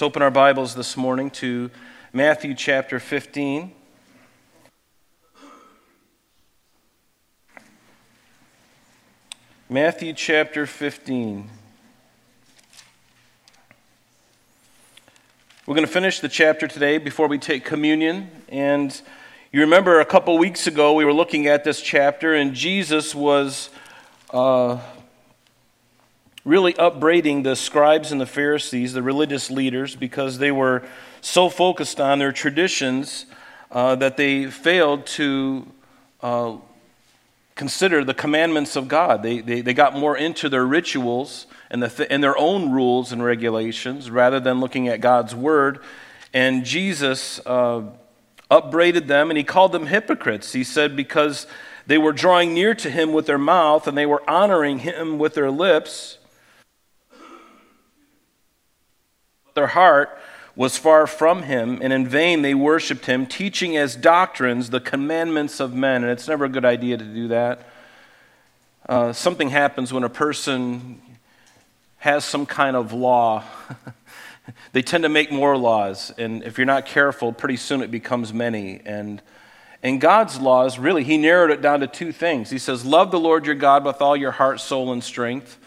Let's open our Bibles this morning to Matthew chapter 15. Matthew chapter 15. We're going to finish the chapter today before we take communion. And you remember a couple weeks ago we were looking at this chapter, and Jesus was uh, really upbraiding the scribes and the Pharisees, the religious leaders, because they were so focused on their traditions uh, that they failed to uh, consider the commandments of God. They, they, they got more into their rituals and, the th- and their own rules and regulations rather than looking at God's word. And Jesus uh, upbraided them and he called them hypocrites. He said, because they were drawing near to him with their mouth and they were honoring him with their lips, their heart was far from him, and in vain they worshiped him, teaching as doctrines the commandments of men. And it's never a good idea to do that. Uh, something happens when a person has some kind of law. they tend to make more laws, and if you're not careful, pretty soon it becomes many. And and God's laws, really, He narrowed it down to two things. He says, Love the Lord your God with all your heart, soul, and strength,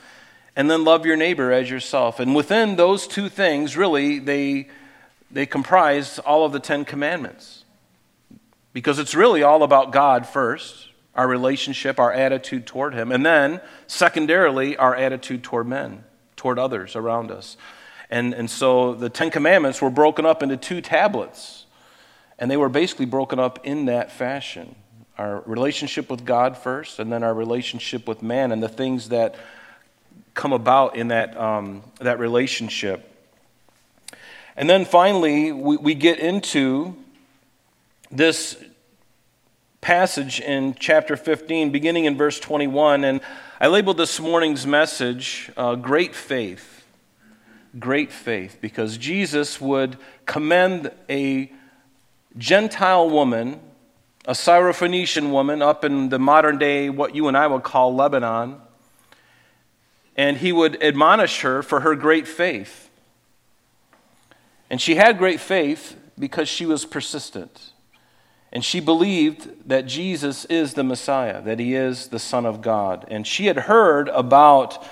and then love your neighbor as yourself. And within those two things, really, they they comprise all of the Ten Commandments. Because it's really all about God first, our relationship, our attitude toward Him, and then, secondarily, our attitude toward men, toward others around us. And, and so the Ten Commandments were broken up into two tablets, and they were basically broken up in that fashion our relationship with God first, and then our relationship with man, and the things that come about in that, um, that relationship. And then finally, we, we get into this passage in chapter 15, beginning in verse 21. And I labeled this morning's message uh, Great Faith. Great Faith, because Jesus would commend a Gentile woman, a Syrophoenician woman up in the modern day, what you and I would call Lebanon, and he would admonish her for her great faith. And she had great faith because she was persistent. And she believed that Jesus is the Messiah, that he is the Son of God. And she had heard about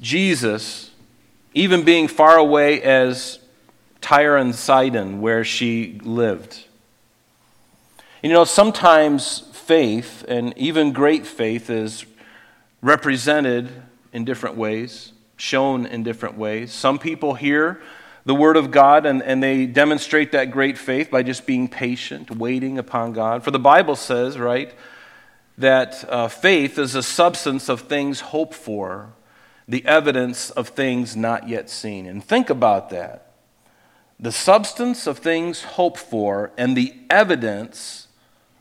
Jesus even being far away as Tyre and Sidon, where she lived. You know, sometimes faith, and even great faith, is represented in different ways, shown in different ways. Some people hear the Word of God, and, and they demonstrate that great faith by just being patient, waiting upon God. For the Bible says, right, that uh, faith is a substance of things hoped for, the evidence of things not yet seen. And think about that. The substance of things hoped for and the evidence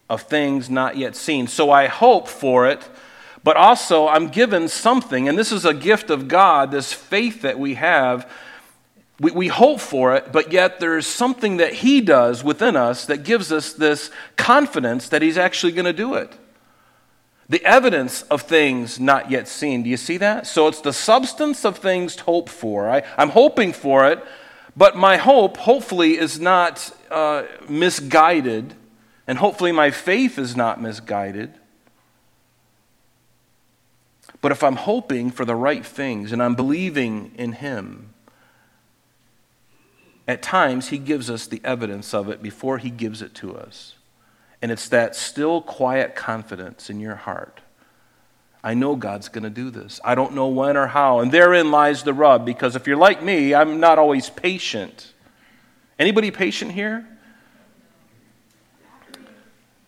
of things not yet seen. So I hope for it, but also I'm given something, and this is a gift of God, this faith that we have we, we hope for it, but yet there's something that He does within us that gives us this confidence that He's actually going to do it. The evidence of things not yet seen. Do you see that? So it's the substance of things hoped for. I, I'm hoping for it, but my hope, hopefully, is not uh, misguided, and hopefully, my faith is not misguided. But if I'm hoping for the right things and I'm believing in Him, at times, He gives us the evidence of it before He gives it to us. And it's that still, quiet confidence in your heart. I know God's going to do this. I don't know when or how. And therein lies the rub, because if you're like me, I'm not always patient. Anybody patient here?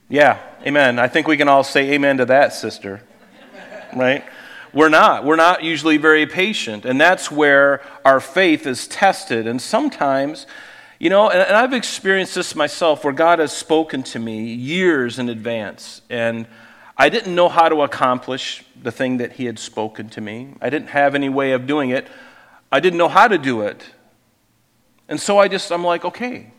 Yeah, amen. I think we can all say amen to that, sister. Right? We're not. We're not usually very patient. And that's where our faith is tested. And sometimes, you know, and, I've experienced this myself where God has spoken to me years in advance. And I didn't know how to accomplish the thing that He had spoken to me, I didn't have any way of doing it. I didn't know how to do it. And so I just, I'm like, okay,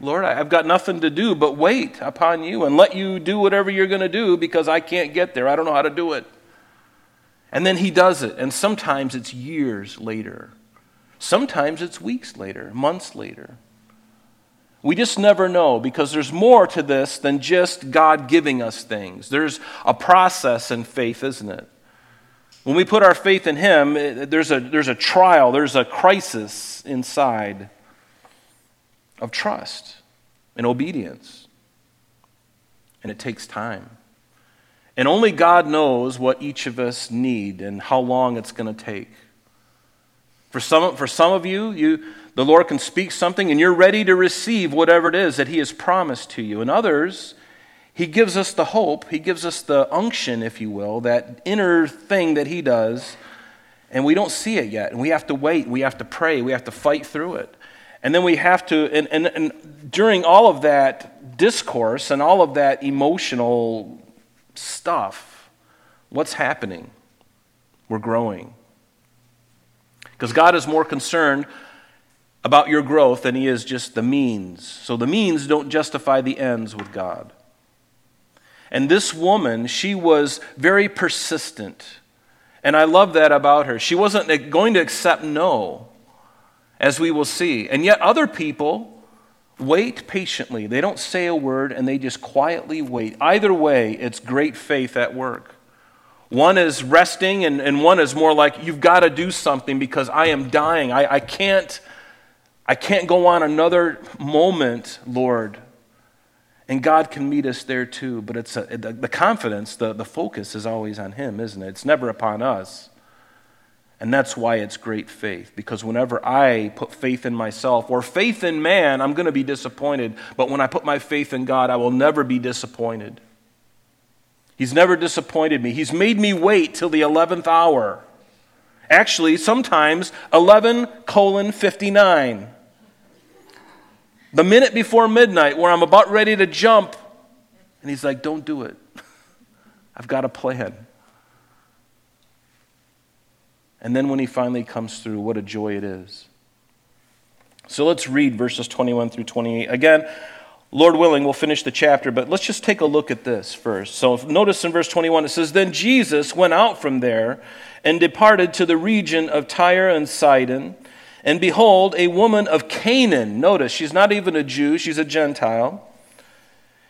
Lord, I've got nothing to do but wait upon you and let you do whatever you're going to do because I can't get there. I don't know how to do it. And then he does it, and sometimes it's years later. Sometimes it's weeks later, months later. We just never know because there's more to this than just God giving us things. There's a process in faith, isn't it? When we put our faith in Him, there's a, there's a trial, there's a crisis inside of trust and obedience. And it takes time. And only God knows what each of us need and how long it's going to take. For some, for some of you, you, the Lord can speak something and you're ready to receive whatever it is that He has promised to you. And others, He gives us the hope, He gives us the unction, if you will, that inner thing that He does, and we don't see it yet. And we have to wait, we have to pray, we have to fight through it. And then we have to, and, and, and during all of that discourse and all of that emotional stuff, what's happening? We're growing. Because God is more concerned about your growth than He is just the means. So the means don't justify the ends with God. And this woman, she was very persistent. And I love that about her. She wasn't going to accept no, as we will see. And yet, other people wait patiently. They don't say a word and they just quietly wait. Either way, it's great faith at work. One is resting, and, and one is more like, you've got to do something because I am dying. I, I, can't, I can't go on another moment, Lord. And God can meet us there too. But it's a, the, the confidence, the, the focus is always on Him, isn't it? It's never upon us. And that's why it's great faith. Because whenever I put faith in myself or faith in man, I'm going to be disappointed. But when I put my faith in God, I will never be disappointed. He's never disappointed me. He's made me wait till the 11th hour. Actually, sometimes 11 colon 59. The minute before midnight where I'm about ready to jump. And he's like, don't do it. I've got a plan. And then when he finally comes through, what a joy it is. So let's read verses 21 through 28. Again, Lord willing, we'll finish the chapter, but let's just take a look at this first. So notice in verse 21 it says, Then Jesus went out from there and departed to the region of Tyre and Sidon. And behold, a woman of Canaan, notice she's not even a Jew, she's a Gentile,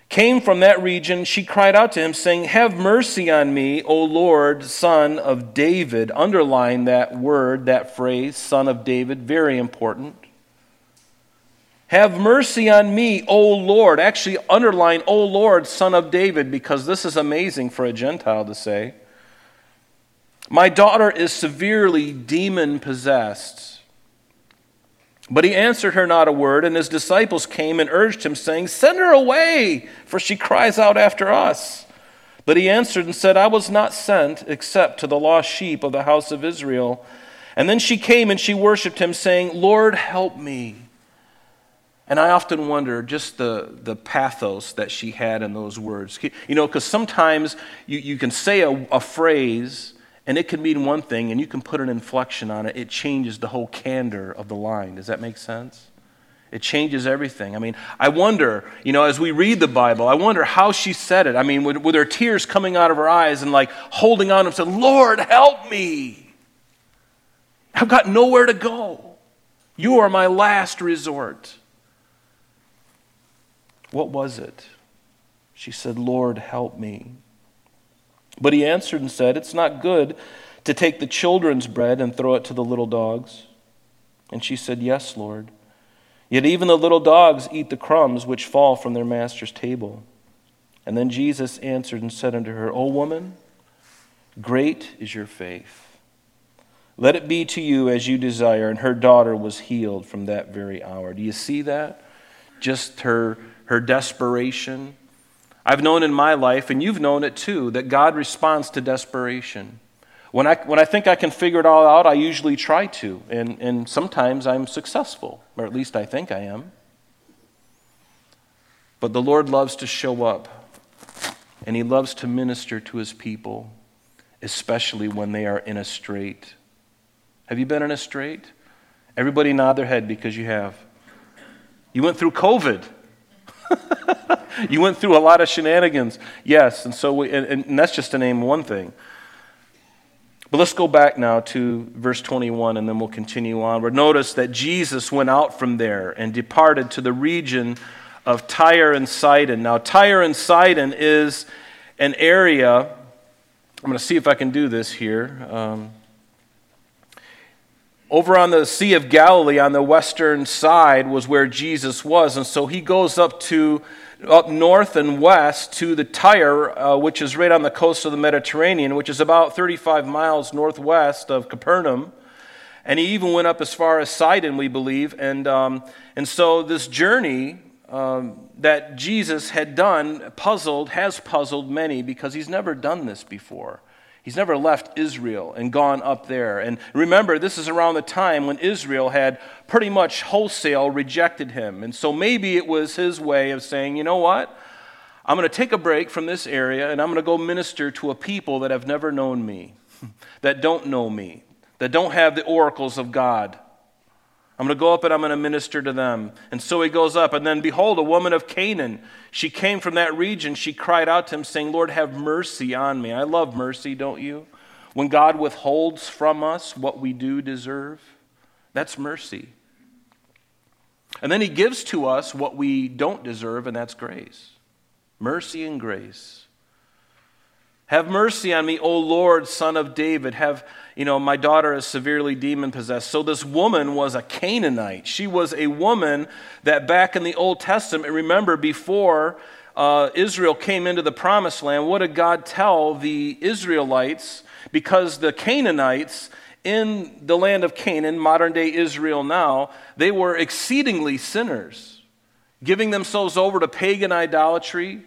came from that region. She cried out to him, saying, Have mercy on me, O Lord, son of David. Underline that word, that phrase, son of David, very important. Have mercy on me, O Lord. Actually, underline, O Lord, son of David, because this is amazing for a Gentile to say. My daughter is severely demon possessed. But he answered her not a word, and his disciples came and urged him, saying, Send her away, for she cries out after us. But he answered and said, I was not sent except to the lost sheep of the house of Israel. And then she came and she worshipped him, saying, Lord, help me. And I often wonder just the, the pathos that she had in those words. You know, because sometimes you, you can say a, a phrase and it can mean one thing and you can put an inflection on it. It changes the whole candor of the line. Does that make sense? It changes everything. I mean, I wonder, you know, as we read the Bible, I wonder how she said it. I mean, with, with her tears coming out of her eyes and like holding on and said, Lord, help me. I've got nowhere to go. You are my last resort. What was it? She said, Lord, help me. But he answered and said, It's not good to take the children's bread and throw it to the little dogs. And she said, Yes, Lord. Yet even the little dogs eat the crumbs which fall from their master's table. And then Jesus answered and said unto her, O woman, great is your faith. Let it be to you as you desire. And her daughter was healed from that very hour. Do you see that? Just her her desperation. I've known in my life, and you've known it too, that God responds to desperation. When I, when I think I can figure it all out, I usually try to, and, and sometimes I'm successful, or at least I think I am. But the Lord loves to show up, and He loves to minister to His people, especially when they are in a strait. Have you been in a strait? Everybody nod their head because you have. You went through COVID. you went through a lot of shenanigans. Yes, and so we, and, and that's just to name one thing. But let's go back now to verse 21 and then we'll continue on. Where notice that Jesus went out from there and departed to the region of Tyre and Sidon. Now, Tyre and Sidon is an area, I'm going to see if I can do this here. Um, over on the Sea of Galilee, on the western side, was where Jesus was. And so he goes up to up north and west to the Tyre, uh, which is right on the coast of the Mediterranean, which is about 35 miles northwest of Capernaum. And he even went up as far as Sidon, we believe. And, um, and so this journey um, that Jesus had done puzzled, has puzzled many because he's never done this before. He's never left Israel and gone up there. And remember, this is around the time when Israel had pretty much wholesale rejected him. And so maybe it was his way of saying, you know what? I'm going to take a break from this area and I'm going to go minister to a people that have never known me, that don't know me, that don't have the oracles of God. I'm going to go up and I'm going to minister to them. And so he goes up. And then, behold, a woman of Canaan. She came from that region. She cried out to him, saying, Lord, have mercy on me. I love mercy, don't you? When God withholds from us what we do deserve, that's mercy. And then he gives to us what we don't deserve, and that's grace. Mercy and grace. Have mercy on me, O Lord, son of David. Have you know, my daughter is severely demon possessed. So this woman was a Canaanite. She was a woman that back in the Old Testament, remember before uh, Israel came into the promised land, what did God tell the Israelites? Because the Canaanites in the land of Canaan, modern day Israel now, they were exceedingly sinners, giving themselves over to pagan idolatry,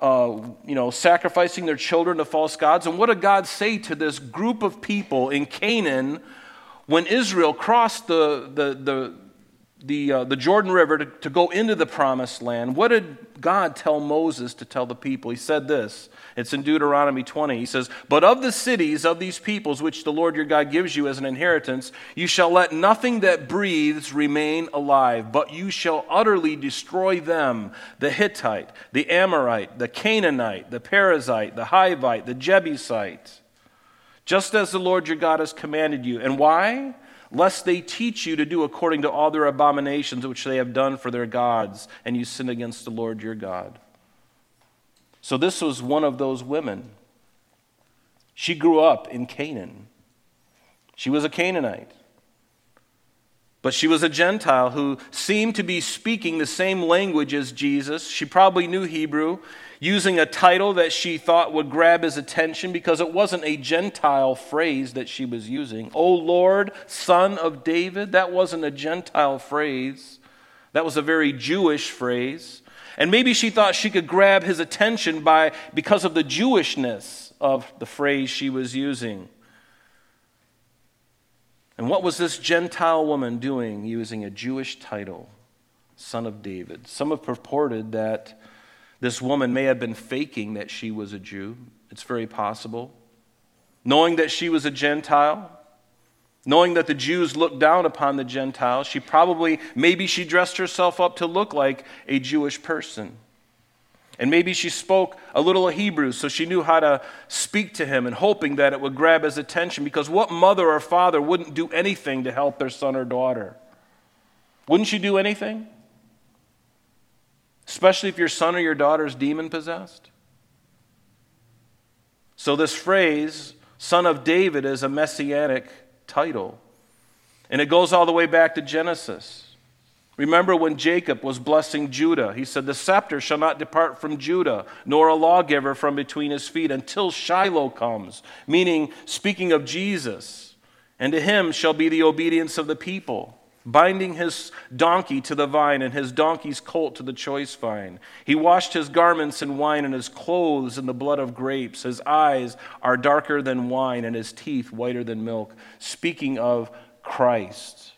uh, you know, sacrificing their children to false gods. And what did God say to this group of people in Canaan when Israel crossed the, the, the, the, uh, the Jordan River to, to go into the promised land? What did God tell Moses to tell the people? He said this it's in Deuteronomy 20. He says, But of the cities of these peoples which the Lord your God gives you as an inheritance, you shall let nothing that breathes remain alive, but you shall utterly destroy them the Hittite, the Amorite, the Canaanite, the Perizzite, the Hivite, the Jebusite, just as the Lord your God has commanded you. And why? Lest they teach you to do according to all their abominations which they have done for their gods, and you sin against the Lord your God. So, this was one of those women. She grew up in Canaan. She was a Canaanite. But she was a Gentile who seemed to be speaking the same language as Jesus. She probably knew Hebrew, using a title that she thought would grab his attention because it wasn't a Gentile phrase that she was using. O Lord, Son of David, that wasn't a Gentile phrase, that was a very Jewish phrase. And maybe she thought she could grab his attention by, because of the Jewishness of the phrase she was using. And what was this Gentile woman doing using a Jewish title, Son of David? Some have purported that this woman may have been faking that she was a Jew. It's very possible. Knowing that she was a Gentile, Knowing that the Jews looked down upon the Gentiles, she probably, maybe she dressed herself up to look like a Jewish person. And maybe she spoke a little of Hebrew, so she knew how to speak to him and hoping that it would grab his attention. Because what mother or father wouldn't do anything to help their son or daughter? Wouldn't you do anything? Especially if your son or your daughter is demon possessed? So, this phrase, son of David, is a messianic title. And it goes all the way back to Genesis. Remember when Jacob was blessing Judah, he said, The scepter shall not depart from Judah, nor a lawgiver from between his feet until Shiloh comes, meaning, speaking of Jesus. And to him shall be the obedience of the people binding his donkey to the vine and his donkey's colt to the choice vine. He washed his garments in wine and his clothes in the blood of grapes. His eyes are darker than wine and his teeth whiter than milk. Speaking of Christ.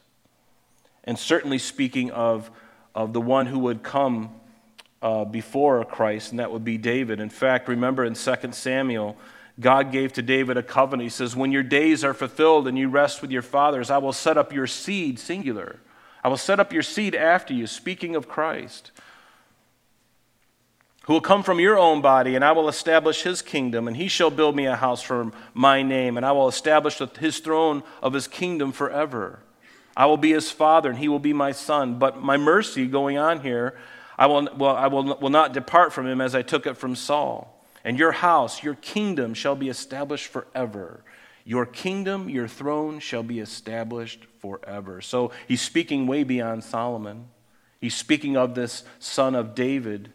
And certainly speaking of, of the one who would come uh, before Christ, and that would be David. In fact, remember in 2 Samuel, God gave to David a covenant. He says, When your days are fulfilled and you rest with your fathers, I will set up your seed, singular. I will set up your seed after you, speaking of Christ, who will come from your own body, and I will establish his kingdom, and he shall build me a house for my name, and I will establish his throne of his kingdom forever. I will be his father, and he will be my son. But my mercy going on here, I will, well, I will, will not depart from him as I took it from Saul. And your house, your kingdom shall be established forever. Your kingdom, your throne shall be established forever. So he's speaking way beyond Solomon. He's speaking of this son of David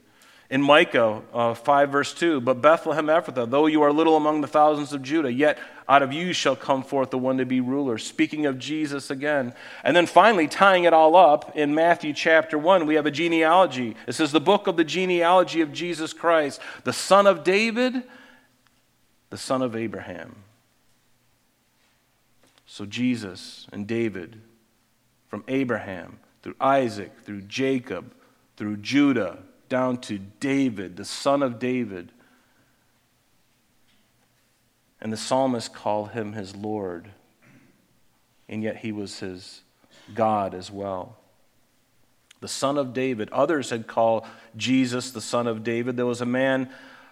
in Micah uh, 5, verse 2, but Bethlehem Ephrathah, though you are little among the thousands of Judah, yet out of you shall come forth the one to be ruler. Speaking of Jesus again. And then finally, tying it all up in Matthew chapter 1, we have a genealogy. It says, the book of the genealogy of Jesus Christ, the son of David, the son of Abraham. So Jesus and David, from Abraham through Isaac, through Jacob, through Judah, down to David, the son of David. And the psalmist called him his Lord, and yet he was his God as well. The son of David. Others had called Jesus the son of David. There was a man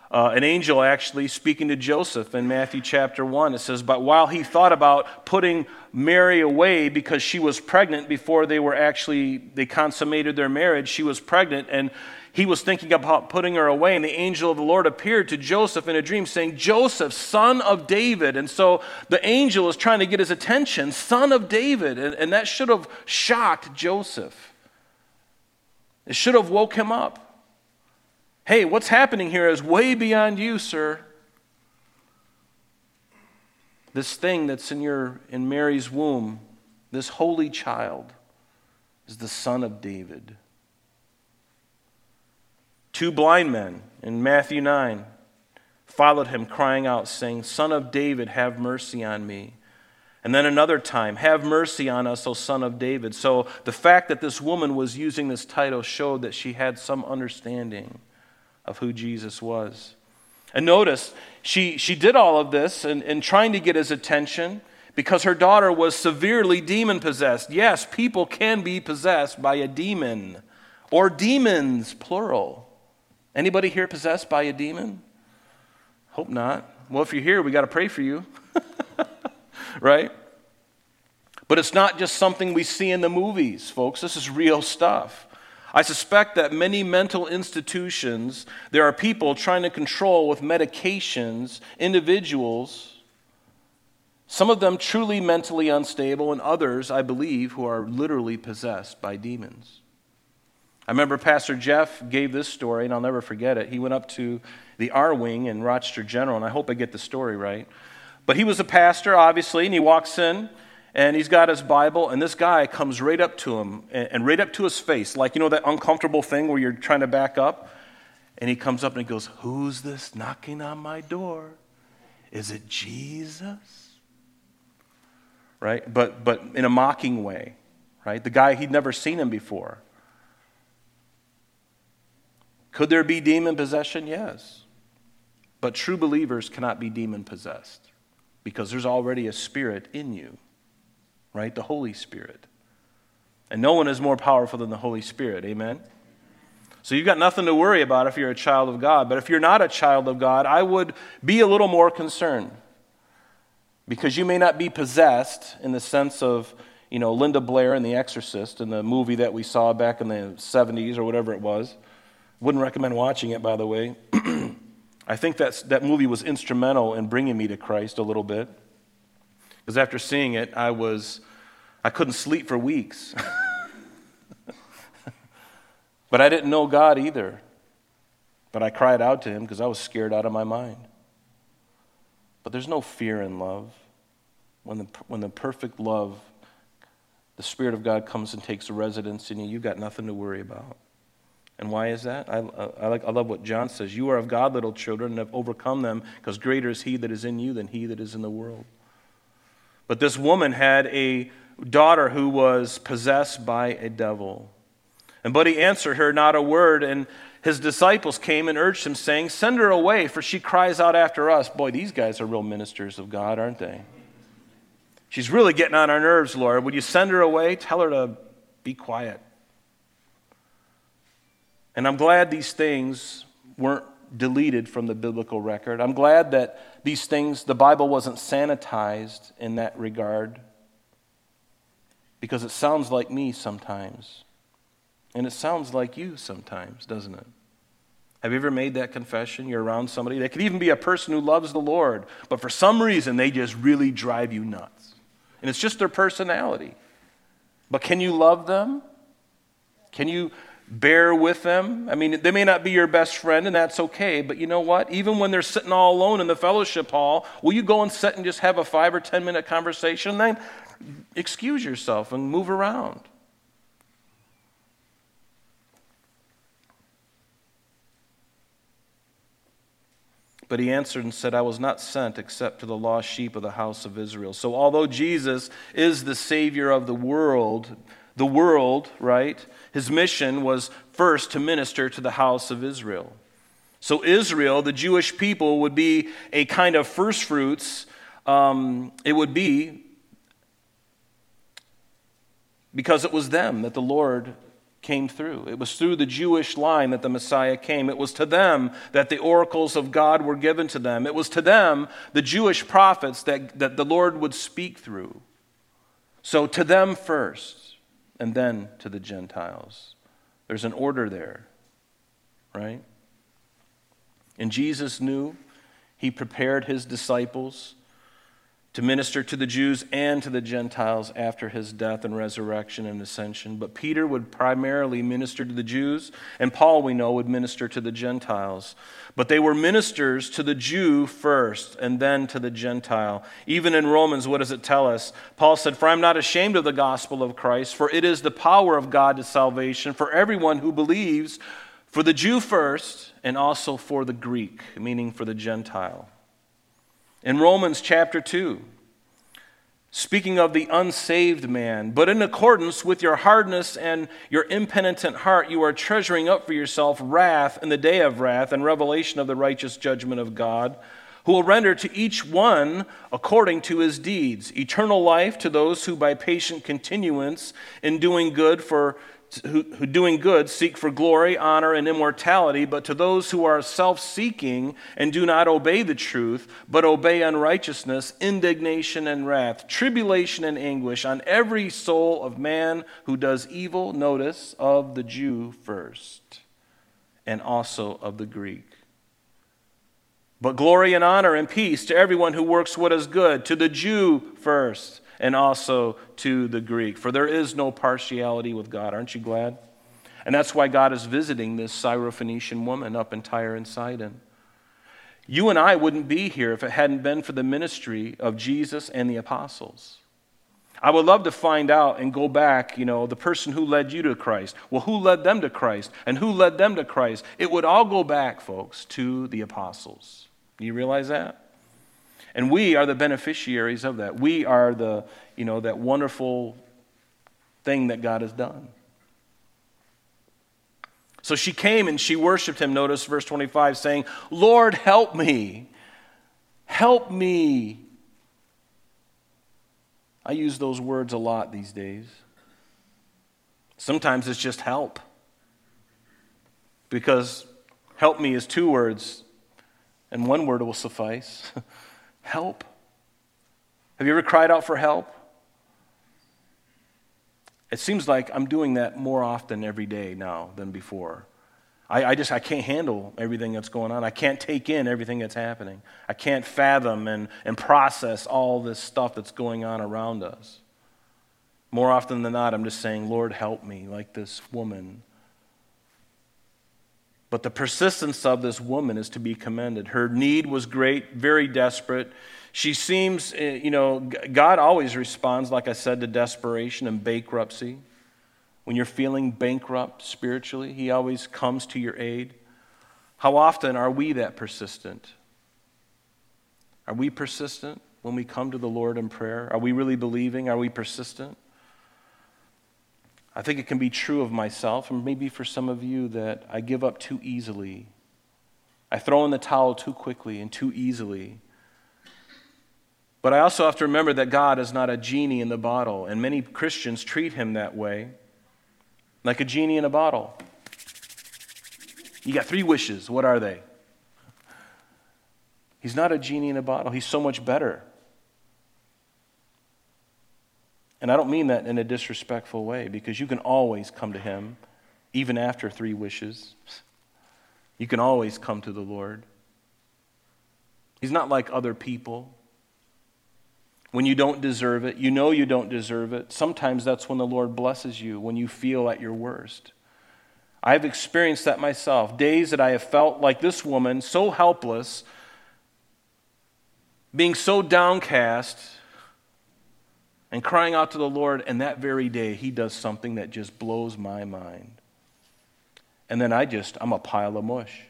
uh, an angel actually speaking to Joseph in Matthew chapter 1. It says, But while he thought about putting Mary away because she was pregnant before they were actually, they consummated their marriage, she was pregnant, and he was thinking about putting her away. And the angel of the Lord appeared to Joseph in a dream saying, Joseph, son of David. And so the angel is trying to get his attention, son of David. And, and that should have shocked Joseph. It should have woke him up. Hey, what's happening here is way beyond you, sir. This thing that's in your in Mary's womb, this holy child, is the son of David. Two blind men in Matthew 9 followed him, crying out, saying, Son of David, have mercy on me. And then another time, have mercy on us, O son of David. So the fact that this woman was using this title showed that she had some understanding of who Jesus was. And notice, she, she did all of this and, and trying to get his attention because her daughter was severely demon possessed. Yes, people can be possessed by a demon or demons, plural. Anybody here possessed by a demon? Hope not. Well, if you're here, we got to pray for you. right? But it's not just something we see in the movies, folks. This is real stuff. I suspect that many mental institutions, there are people trying to control with medications individuals, some of them truly mentally unstable, and others, I believe, who are literally possessed by demons. I remember Pastor Jeff gave this story, and I'll never forget it. He went up to the R Wing in Rochester General, and I hope I get the story right. But he was a pastor, obviously, and he walks in and he's got his Bible, and this guy comes right up to him and, right up to his face, like you know that uncomfortable thing where you're trying to back up. And he comes up and he goes, Who's this knocking on my door? Is it Jesus? Right? But but in a mocking way, right? The guy he'd never seen him before. Could there be demon possession? Yes. But true believers cannot be demon possessed because there's already a spirit in you right? The Holy Spirit. And no one is more powerful than the Holy Spirit. Amen? So you've got nothing to worry about if you're a child of God. But if you're not a child of God, I would be a little more concerned. Because you may not be possessed in the sense of, you know, Linda Blair and The Exorcist in the movie that we saw back in the 70s or whatever it was. Wouldn't recommend watching it, by the way. I think that's, that movie was instrumental in bringing me to Christ a little bit. Because after seeing it, I was, I couldn't sleep for weeks. but I didn't know God either. But I cried out to him because I was scared out of my mind. But there's no fear in love. When the, when the perfect love, the Spirit of God comes and takes residence in you, you've got nothing to worry about. And why is that? I, I, like, I love what John says. You are of God, little children, and have overcome them, because greater is He that is in you than He that is in the world. But this woman had a daughter who was possessed by a devil. And but he answered her not a word, and his disciples came and urged him, saying, Send her away, for she cries out after us. Boy, these guys are real ministers of God, aren't they? She's really getting on our nerves, Lord. Would you send her away? Tell her to be quiet. And I'm glad these things weren't deleted from the biblical record. I'm glad that these things, the Bible wasn't sanitized in that regard because it sounds like me sometimes. And it sounds like you sometimes, doesn't it? Have you ever made that confession? You're around somebody. They could even be a person who loves the Lord, but for some reason they just really drive you nuts. And it's just their personality. But can you love them? Can you bear with them? I mean, they may not be your best friend, and that's okay, but you know what? Even when they're sitting all alone in the fellowship hall, will you go and sit and just have a five or ten minute conversation and then excuse yourself and move around? But he answered and said, I was not sent except to the lost sheep of the house of Israel. So, although Jesus is the Savior of the world, the world, right, his mission was first to minister to the house of Israel. So, Israel, the Jewish people, would be a kind of first fruits. Um, it would be because it was them that the Lord came through. It was through the Jewish line that the Messiah came. It was to them that the oracles of God were given to them. It was to them, the Jewish prophets, that, that the Lord would speak through. So to them first, and then to the Gentiles. There's an order there, right? And Jesus knew, he prepared his disciples to minister to the Jews and to the Gentiles after his death and resurrection and ascension. But Peter would primarily minister to the Jews, and Paul, we know, would minister to the Gentiles. But they were ministers to the Jew first and then to the Gentile. Even in Romans, what does it tell us? Paul said, For I'm not ashamed of the gospel of Christ, for it is the power of God to salvation for everyone who believes, for the Jew first, and also for the Greek, meaning for the Gentile. In Romans chapter 2, speaking of the unsaved man, but in accordance with your hardness and your impenitent heart, you are treasuring up for yourself wrath in the day of wrath and revelation of the righteous judgment of God, who will render to each one according to his deeds eternal life to those who by patient continuance in doing good for who, who doing good seek for glory, honor, and immortality, but to those who are self seeking and do not obey the truth, but obey unrighteousness, indignation and wrath, tribulation and anguish on every soul of man who does evil, notice, of the Jew first, and also of the Greek. But glory and honor and peace to everyone who works what is good, to the Jew first and also to the Greek. For there is no partiality with God. Aren't you glad? And that's why God is visiting this Syrophoenician woman up in Tyre and Sidon. You and I wouldn't be here if it hadn't been for the ministry of Jesus and the apostles. I would love to find out and go back, you know, the person who led you to Christ. Well, who led them to Christ? And who led them to Christ? It would all go back, folks, to the apostles. Do you realize that? And we are the beneficiaries of that. We are the, you know, that wonderful thing that God has done. So she came and she worshiped him, notice verse 25, saying, Lord, help me. Help me. I use those words a lot these days. Sometimes it's just help. Because help me is two words, and one word will suffice. help? Have you ever cried out for help? It seems like I'm doing that more often every day now than before. I, I, just I can't handle everything that's going on. I can't take in everything that's happening. I can't fathom and, and process all this stuff that's going on around us. More often than not, I'm just saying, Lord, help me, like this woman but the persistence of this woman is to be commended. Her need was great, very desperate. She seems, eh, you know, God always responds, like I said, to desperation and bankruptcy. When you're feeling bankrupt spiritually, He always comes to your aid. How often are we that persistent? Are we persistent when we come to the Lord in prayer? Are we really believing? Are we persistent? I think it can be true of myself, and maybe for some of you, that I give up too easily. I throw in the towel too quickly and too easily. But I also have to remember that God is not a genie in the bottle, and many Christians treat him that way, like a genie in a bottle. You got three wishes. What are they? He's not a genie in a bottle, he's so much better. And I don't mean that in a disrespectful way because you can always come to him even after three wishes. You can always come to the Lord. He's not like other people. When you don't deserve it, you know you don't deserve it. Sometimes that's when the Lord blesses you, when you feel at your worst. I've experienced that myself. Days that I have felt like this woman, so helpless, being so downcast, and crying out to the Lord, and that very day, He does something that just blows my mind. And then I just, I'm a pile of mush.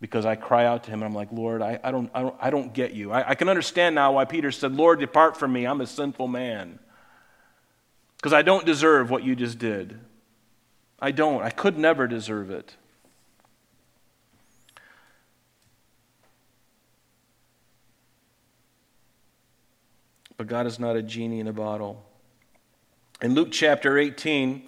Because I cry out to him and I'm like, Lord, I, I, don't, I, don't, I don't get you. I, I can understand now why Peter said, Lord, depart from me. I'm a sinful man. Because I don't deserve what you just did. I don't. I could never deserve it. But God is not a genie in a bottle. In Luke chapter 18,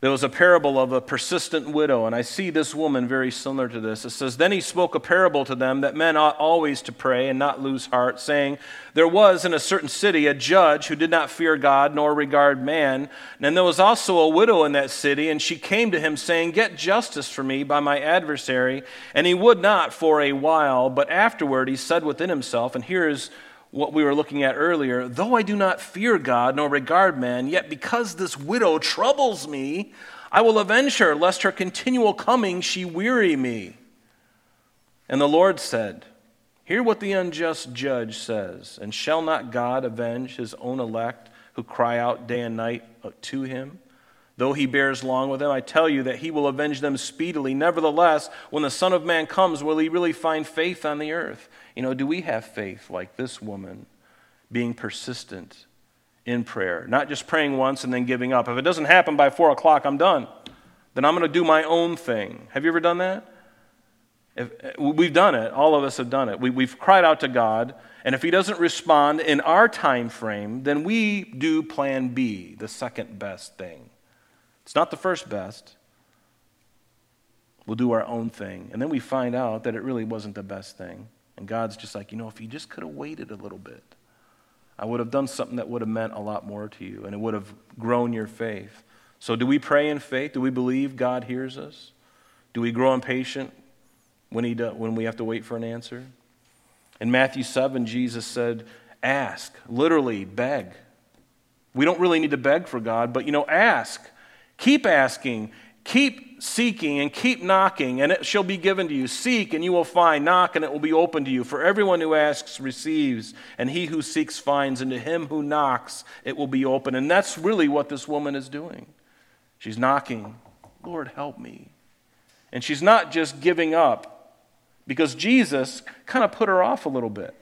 there was a parable of a persistent widow, and I see this woman very similar to this. It says, Then he spoke a parable to them that men ought always to pray and not lose heart, saying, There was in a certain city a judge who did not fear God nor regard man. And there was also a widow in that city, and she came to him, saying, Get justice for me by my adversary. And he would not for a while, but afterward he said within himself, and here is what we were looking at earlier, though I do not fear God nor regard man, yet because this widow troubles me, I will avenge her, lest her continual coming she weary me. And the Lord said, Hear what the unjust judge says, and shall not God avenge his own elect who cry out day and night uh, to him? Though he bears long with them, I tell you that he will avenge them speedily. Nevertheless, when the Son of Man comes, will he really find faith on the earth? You know, do we have faith like this woman, being persistent in prayer? Not just praying once and then giving up. If it doesn't happen by four o'clock, I'm done. Then I'm going to do my own thing. Have you ever done that? If, uh, we've done it. All of us have done it. We, we've cried out to God, and if He doesn't respond in our time frame, then we do Plan B, the second best thing. It's not the first best. We'll do our own thing. And then we find out that it really wasn't the best thing. And God's just like, you know, if you just could have waited a little bit, I would have done something that would have meant a lot more to you and it would have grown your faith. So, do we pray in faith? Do we believe God hears us? Do we grow impatient when, he when we have to wait for an answer? In Matthew 7, Jesus said, Ask, literally, beg. We don't really need to beg for God, but you know, ask. Keep asking. Keep seeking and keep knocking, and it shall be given to you. Seek, and you will find. Knock, and it will be open to you. For everyone who asks receives, and he who seeks finds, and to him who knocks it will be open. And that's really what this woman is doing. She's knocking, Lord, help me. And she's not just giving up, because Jesus kind of put her off a little bit.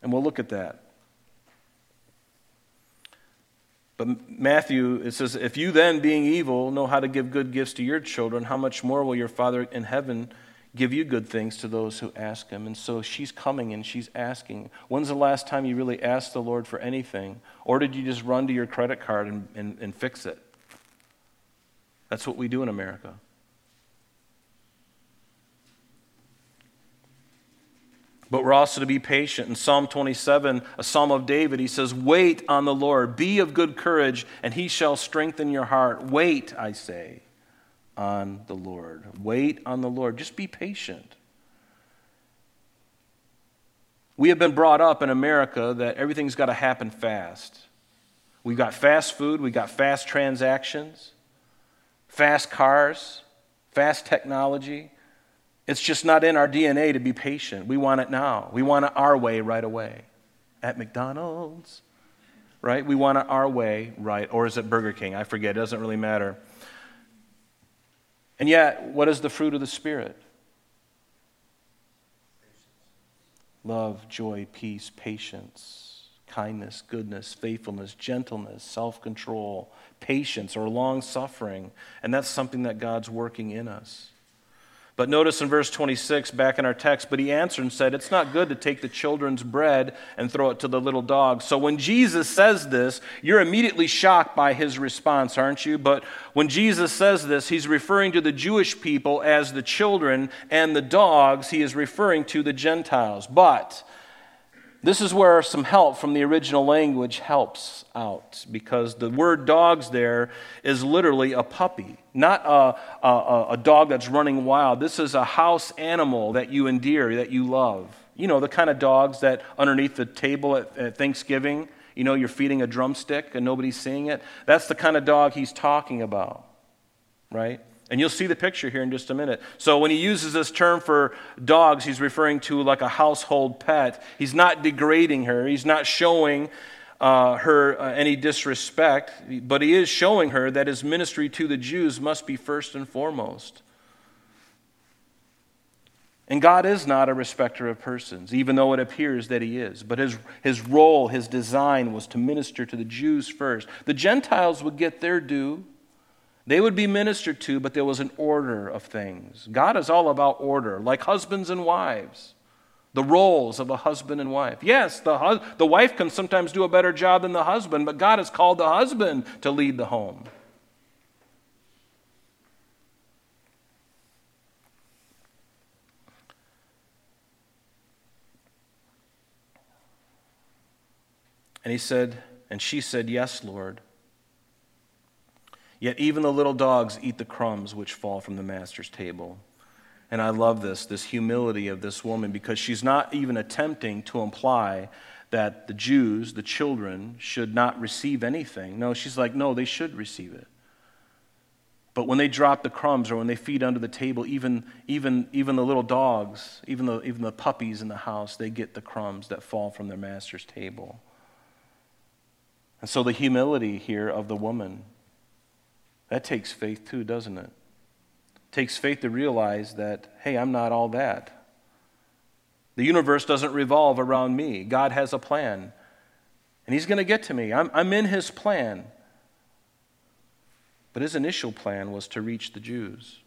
And we'll look at that. But Matthew, it says, If you then, being evil, know how to give good gifts to your children, how much more will your Father in heaven give you good things to those who ask him? And so she's coming and she's asking. When's the last time you really asked the Lord for anything? Or did you just run to your credit card and, and, and fix it? That's what we do in America. But we're also to be patient. In Psalm 27, a psalm of David, he says, Wait on the Lord, be of good courage, and he shall strengthen your heart. Wait, I say, on the Lord. Wait on the Lord. Just be patient. We have been brought up in America that everything's got to happen fast. We've got fast food, we've got fast transactions, fast cars, fast technology. It's just not in our DNA to be patient. We want it now. We want it our way right away. At McDonald's, right? We want it our way right. Or is it Burger King? I forget. It doesn't really matter. And yet, what is the fruit of the Spirit? Love, joy, peace, patience, kindness, goodness, faithfulness, gentleness, self control, patience, or long suffering. And that's something that God's working in us. But notice in verse 26, back in our text, but he answered and said, It's not good to take the children's bread and throw it to the little dogs. So when Jesus says this, you're immediately shocked by his response, aren't you? But when Jesus says this, he's referring to the Jewish people as the children, and the dogs, he is referring to the Gentiles. But this is where some help from the original language helps out because the word dogs there is literally a puppy, not a, a, a, dog that's running wild. This is a house animal that you endear, that you love. You know, the kind of dogs that underneath the table at, at Thanksgiving, you know, you're feeding a drumstick and nobody's seeing it. That's the kind of dog he's talking about, right? And you'll see the picture here in just a minute. So, when he uses this term for dogs, he's referring to like a household pet. He's not degrading her, he's not showing uh, her uh, any disrespect, but he is showing her that his ministry to the Jews must be first and foremost. And God is not a respecter of persons, even though it appears that he is. But his, his role, his design was to minister to the Jews first. The Gentiles would get their due. They would be ministered to, but there was an order of things. God is all about order, like husbands and wives, the roles of a husband and wife. Yes, the, hu- the wife can sometimes do a better job than the husband, but God has called the husband to lead the home. And he said, and she said, Yes, Lord. Yet even the little dogs eat the crumbs which fall from the master's table. And I love this, this humility of this woman, because she's not even attempting to imply that the Jews, the children, should not receive anything. No, she's like, no, they should receive it. But when they drop the crumbs or when they feed under the table, even, even, even the little dogs, even the, even the puppies in the house, they get the crumbs that fall from their master's table. And so the humility here of the woman that takes faith too, doesn't it? it? Takes faith to realize that, hey, I'm not all that. The universe doesn't revolve around me. God has a plan. And He's going to get to me. I'm, I'm in His plan. But His initial plan was to reach the Jews.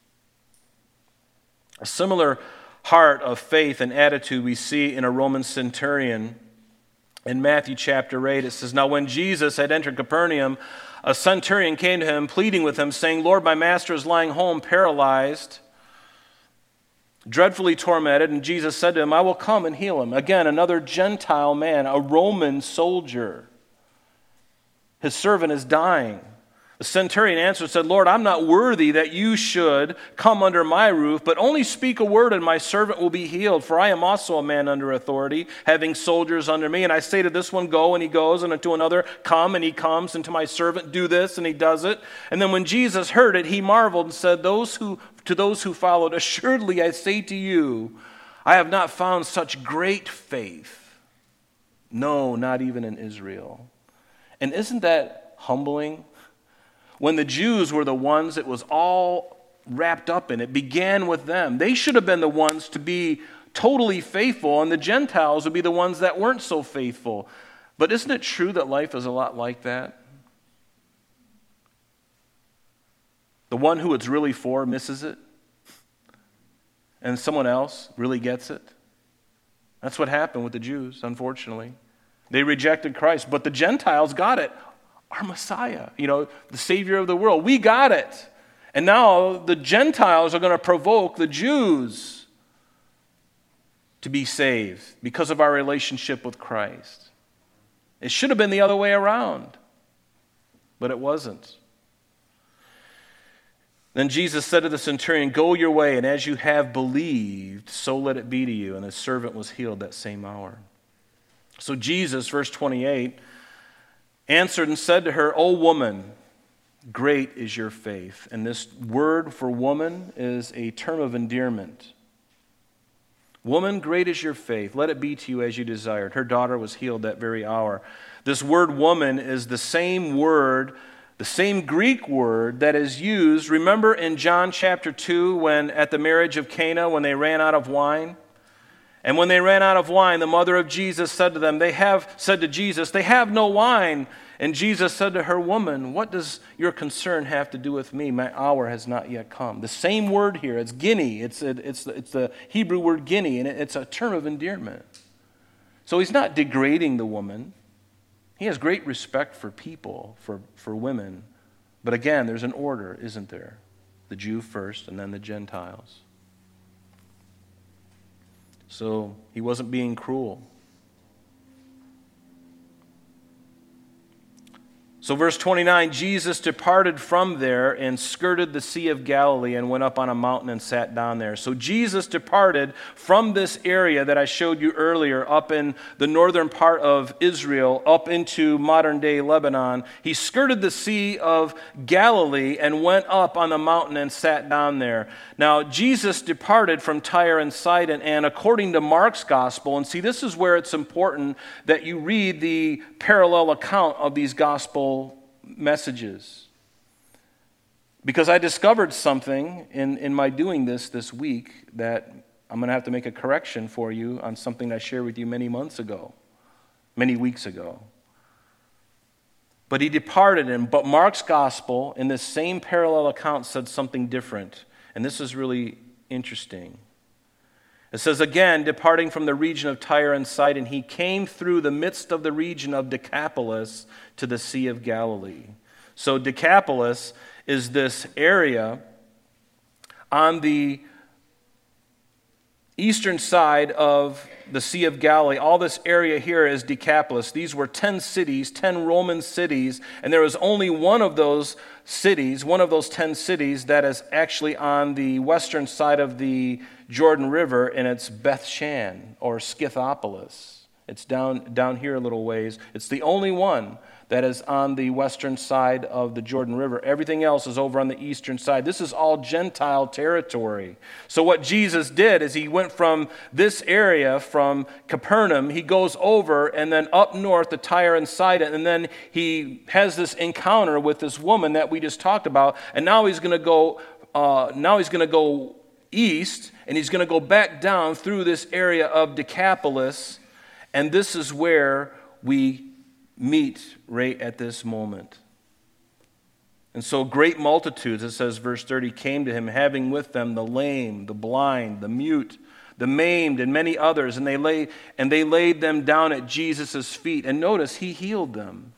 A similar heart of faith and attitude we see in a Roman centurion in Matthew chapter 8. It says, Now when Jesus had entered Capernaum, a centurion came to him, pleading with him, saying, Lord, my master is lying home, paralyzed, dreadfully tormented. And Jesus said to him, I will come and heal him. Again, another Gentile man, a Roman soldier. His servant is dying. The centurion answered and said, Lord, I'm not worthy that you should come under my roof, but only speak a word and my servant will be healed. For I am also a man under authority, having soldiers under me. And I say to this one, Go, and he goes, and to another, Come, and he comes, and to my servant, Do this, and he does it. And then when Jesus heard it, he marveled and said, those who, To those who followed, Assuredly I say to you, I have not found such great faith. No, not even in Israel. And isn't that humbling? When the Jews were the ones it was all wrapped up in. It began with them. They should have been the ones to be totally faithful, and the Gentiles would be the ones that weren't so faithful. But isn't it true that life is a lot like that? The one who it's really for misses it, and someone else really gets it. That's what happened with the Jews, unfortunately. They rejected Christ, but the Gentiles got it our Messiah, you know, the Savior of the world. We got it. And now the Gentiles are going to provoke the Jews to be saved because of our relationship with Christ. It should have been the other way around, but it wasn't. Then Jesus said to the centurion, Go your way, and as you have believed, so let it be to you. And his servant was healed that same hour. So, Jesus, verse 28, answered and said to her, O woman, great is your faith. And this word for woman is a term of endearment. Woman, great is your faith. Let it be to you as you desired. Her daughter was healed that very hour. This word woman is the same word, the same Greek word that is used. Remember in John chapter 2 when at the marriage of Cana, when they ran out of wine? And when they ran out of wine, the mother of Jesus said to them, They have said to Jesus, They have no wine. And Jesus said to her, Woman, what does your concern have to do with me? My hour has not yet come. The same word here, it's guinea. It's, it's, it's the Hebrew word guinea, and it's a term of endearment. So he's not degrading the woman. He has great respect for people, for, for women. But again, there's an order, isn't there? The Jew first, and then the Gentiles. So he wasn't being cruel. So, verse 29 Jesus departed from there and skirted the Sea of Galilee and went up on a mountain and sat down there. So, Jesus departed from this area that I showed you earlier, up in the northern part of Israel, up into modern day Lebanon. He skirted the Sea of Galilee and went up on the mountain and sat down there. Now, Jesus departed from Tyre and Sidon, and according to Mark's gospel, and see, this is where it's important that you read the parallel account of these gospel messages. Because I discovered something in, in my doing this this week that I'm going to have to make a correction for you on something I shared with you many months ago, many weeks ago. But he departed, and but Mark's gospel in this same parallel account said something different. And this is really interesting. It says, again, departing from the region of Tyre and Sidon, he came through the midst of the region of Decapolis to the Sea of Galilee. So, Decapolis is this area on the eastern side of the Sea of Galilee. All this area here is Decapolis. These were 10 cities, 10 Roman cities, and there was only one of those cities, one of those 10 cities, that is actually on the western side of the Jordan River, and it's Beth Shan or Scythopolis. It's down, down here a little ways. It's the only one that is on the western side of the Jordan River. Everything else is over on the eastern side. This is all Gentile territory. So, what Jesus did is he went from this area, from Capernaum, he goes over and then up north to Tyre and Sidon, and then he has this encounter with this woman that we just talked about, and now he's going to go. Uh, now he's going to go east, and he's going to go back down through this area of Decapolis, and this is where we meet right at this moment. And so great multitudes, it says, verse 30, came to him, having with them the lame, the blind, the mute, the maimed, and many others, and they lay and they laid them down at Jesus' feet. And notice he healed them.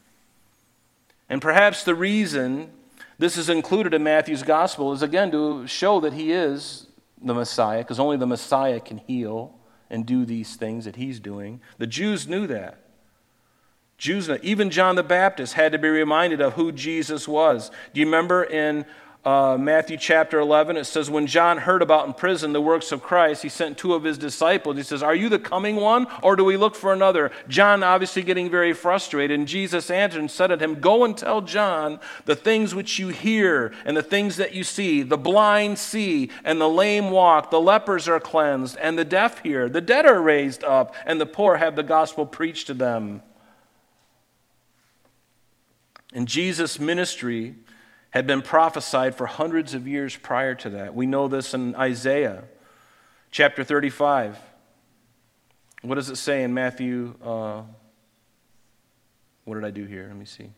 And perhaps the reason this is included in Matthew's gospel is again to show that he is the Messiah, because only the Messiah can heal and do these things that he's doing. The Jews knew that. Jews, even John the Baptist had to be reminded of who Jesus was. Do you remember in uh, Matthew chapter 11, it says, When John heard about in prison the works of Christ, he sent two of his disciples. He says, Are you the coming one, or do we look for another? John obviously getting very frustrated. And Jesus answered and said to him, Go and tell John the things which you hear and the things that you see. The blind see, and the lame walk, the lepers are cleansed, and the deaf hear, the dead are raised up, and the poor have the gospel preached to them. And Jesus' ministry had been prophesied for hundreds of years prior to that. We know this in Isaiah chapter 35. What does it say in Matthew? Uh, what did I do here? Let me see.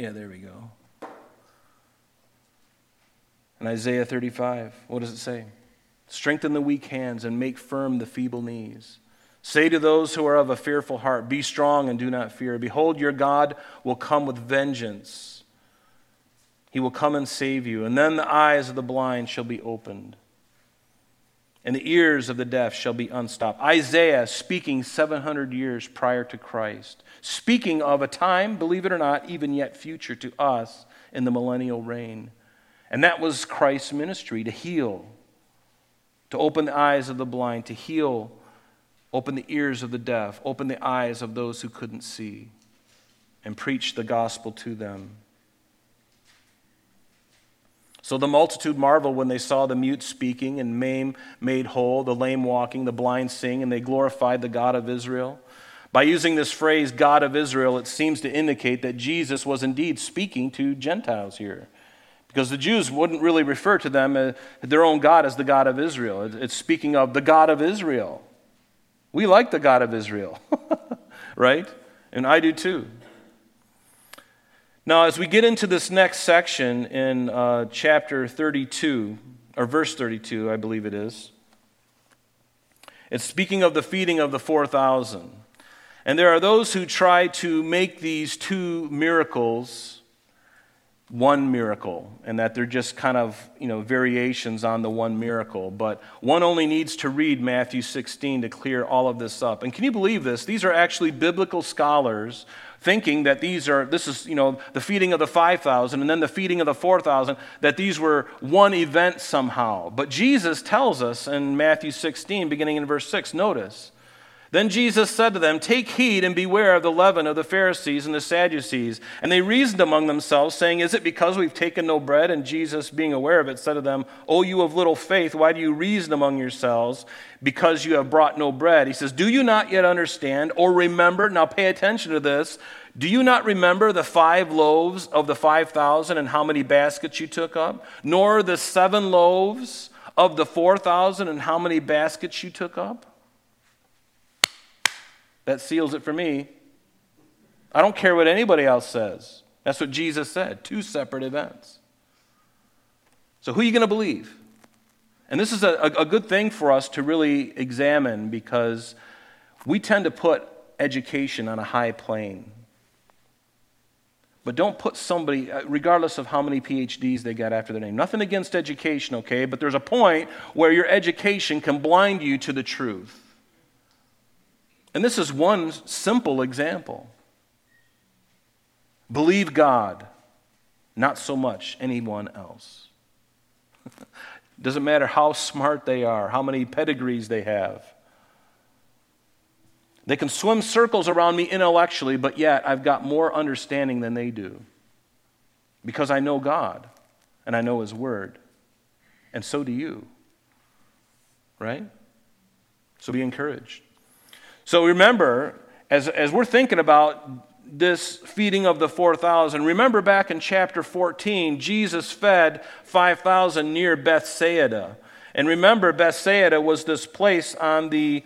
Yeah, there we go. In Isaiah 35, what does it say? Strengthen the weak hands and make firm the feeble knees. Say to those who are of a fearful heart, Be strong and do not fear. Behold, your God will come with vengeance. He will come and save you. And then the eyes of the blind shall be opened, and the ears of the deaf shall be unstopped. Isaiah speaking 700 years prior to Christ speaking of a time, believe it or not, even yet future to us in the millennial reign. And that was Christ's ministry to heal, to open the eyes of the blind, to heal, open the ears of the deaf, open the eyes of those who couldn't see, and preach the gospel to them. So the multitude marveled when they saw the mute speaking and maimed made whole, the lame walking, the blind seeing, and they glorified the God of Israel. By using this phrase, God of Israel, it seems to indicate that Jesus was indeed speaking to Gentiles here. Because the Jews wouldn't really refer to them, uh, their own God, as the God of Israel. It's speaking of the God of Israel. We like the God of Israel, right? And I do too. Now, as we get into this next section in uh, chapter 32, or verse 32, I believe it is, it's speaking of the feeding of the 4,000. And there are those who try to make these two miracles one miracle and that they're just kind of you know variations on the one miracle. But one only needs to read matthew 16 to clear all of this up. And can you believe this? These are actually biblical scholars thinking that these are this is you know the feeding of the 5000 and then the feeding of the 4000 that these were one event somehow. But jesus tells us in matthew 16 beginning in verse 6 notice then Jesus said to them, Take heed and beware of the leaven of the Pharisees and the Sadducees. And they reasoned among themselves, saying, Is it because we've taken no bread? And Jesus, being aware of it, said to them, O you of little faith, why do you reason among yourselves because you have brought no bread? He says, Do you not yet understand or remember? Now pay attention to this. Do you not remember the five loaves of the 5,000 and how many baskets you took up? Nor the seven loaves of the 4,000 and how many baskets you took up? That seals it for me. I don't care what anybody else says. That's what Jesus said two separate events. So, who are you going to believe? And this is a, a good thing for us to really examine because we tend to put education on a high plane. But don't put somebody, uh, regardless of how many PhDs they got after their name. Nothing against education, okay? But there's a point where your education can blind you to the truth. And this is one simple example. Believe God, not so much anyone else. Doesn't matter how smart they are, how many pedigrees they have. They can swim circles around me intellectually, but yet I've got more understanding than they do. Because I know God and I know His Word. And so do you. Right? So be encouraged. So remember, as, as we're thinking about this feeding of the 4,000, remember back in chapter 14, Jesus fed 5,000 near Bethsaida. And remember, Bethsaida was this place on the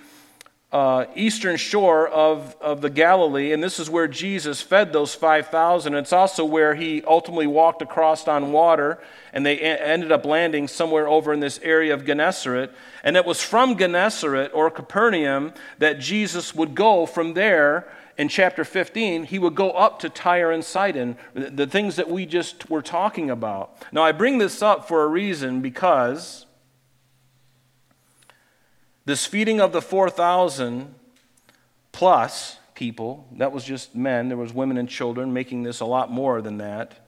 uh, eastern shore of, of the Galilee, and this is where Jesus fed those 5,000. It's also where he ultimately walked across on water, and they a- ended up landing somewhere over in this area of Gennesaret. And it was from Gennesaret or Capernaum that Jesus would go from there. In chapter 15, he would go up to Tyre and Sidon, the things that we just were talking about. Now, I bring this up for a reason because this feeding of the 4,000 plus people, that was just men, there was women and children, making this a lot more than that.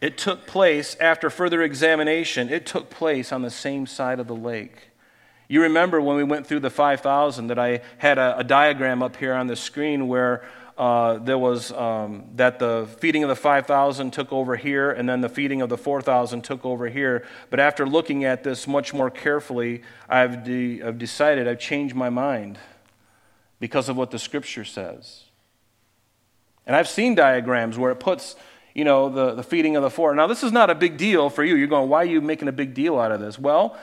It took place after further examination, it took place on the same side of the lake. You remember when we went through the 5,000 that I had a, a diagram up here on the screen where uh, there was um, that the feeding of the 5,000 took over here, and then the feeding of the 4,000 took over here. But after looking at this much more carefully, I've, de- I've decided I've changed my mind because of what the scripture says. And I've seen diagrams where it puts, you know, the, the feeding of the four. Now, this is not a big deal for you. You're going, why are you making a big deal out of this? Well,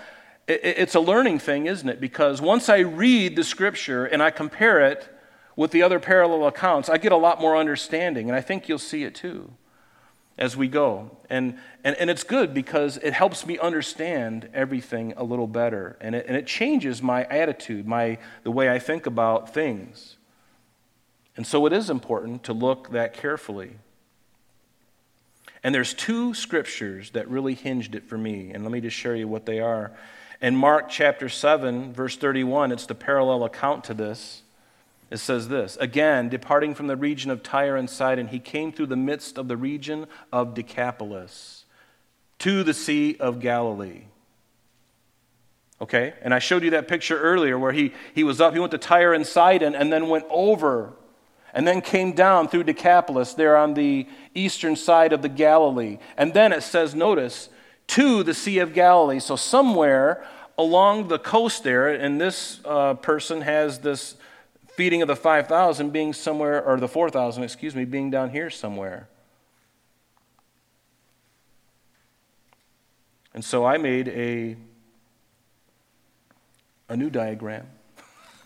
it, it's a learning thing, isn't it? Because once I read the scripture and I compare it, with the other parallel accounts, I get a lot more understanding, and I think you'll see it too as we go. And, and, and it's good because it helps me understand everything a little better, and it, and it changes my attitude, my, the way I think about things. And so it is important to look that carefully. And there's two scriptures that really hinged it for me, and let me just share you what they are. In Mark chapter 7, verse 31, it's the parallel account to this. It says this Again, departing from the region of Tyre and Sidon, he came through the midst of the region of Decapolis to the Sea of Galilee. Okay? And I showed you that picture earlier where he, he was up, he went to Tyre and Sidon, and then went over, and then came down through Decapolis there on the eastern side of the Galilee. And then it says, notice, to the Sea of Galilee. So somewhere along the coast there, and this uh, person has this feeding of the 5,000 being somewhere, or the 4,000, excuse me, being down here somewhere. And so I made a, a new diagram.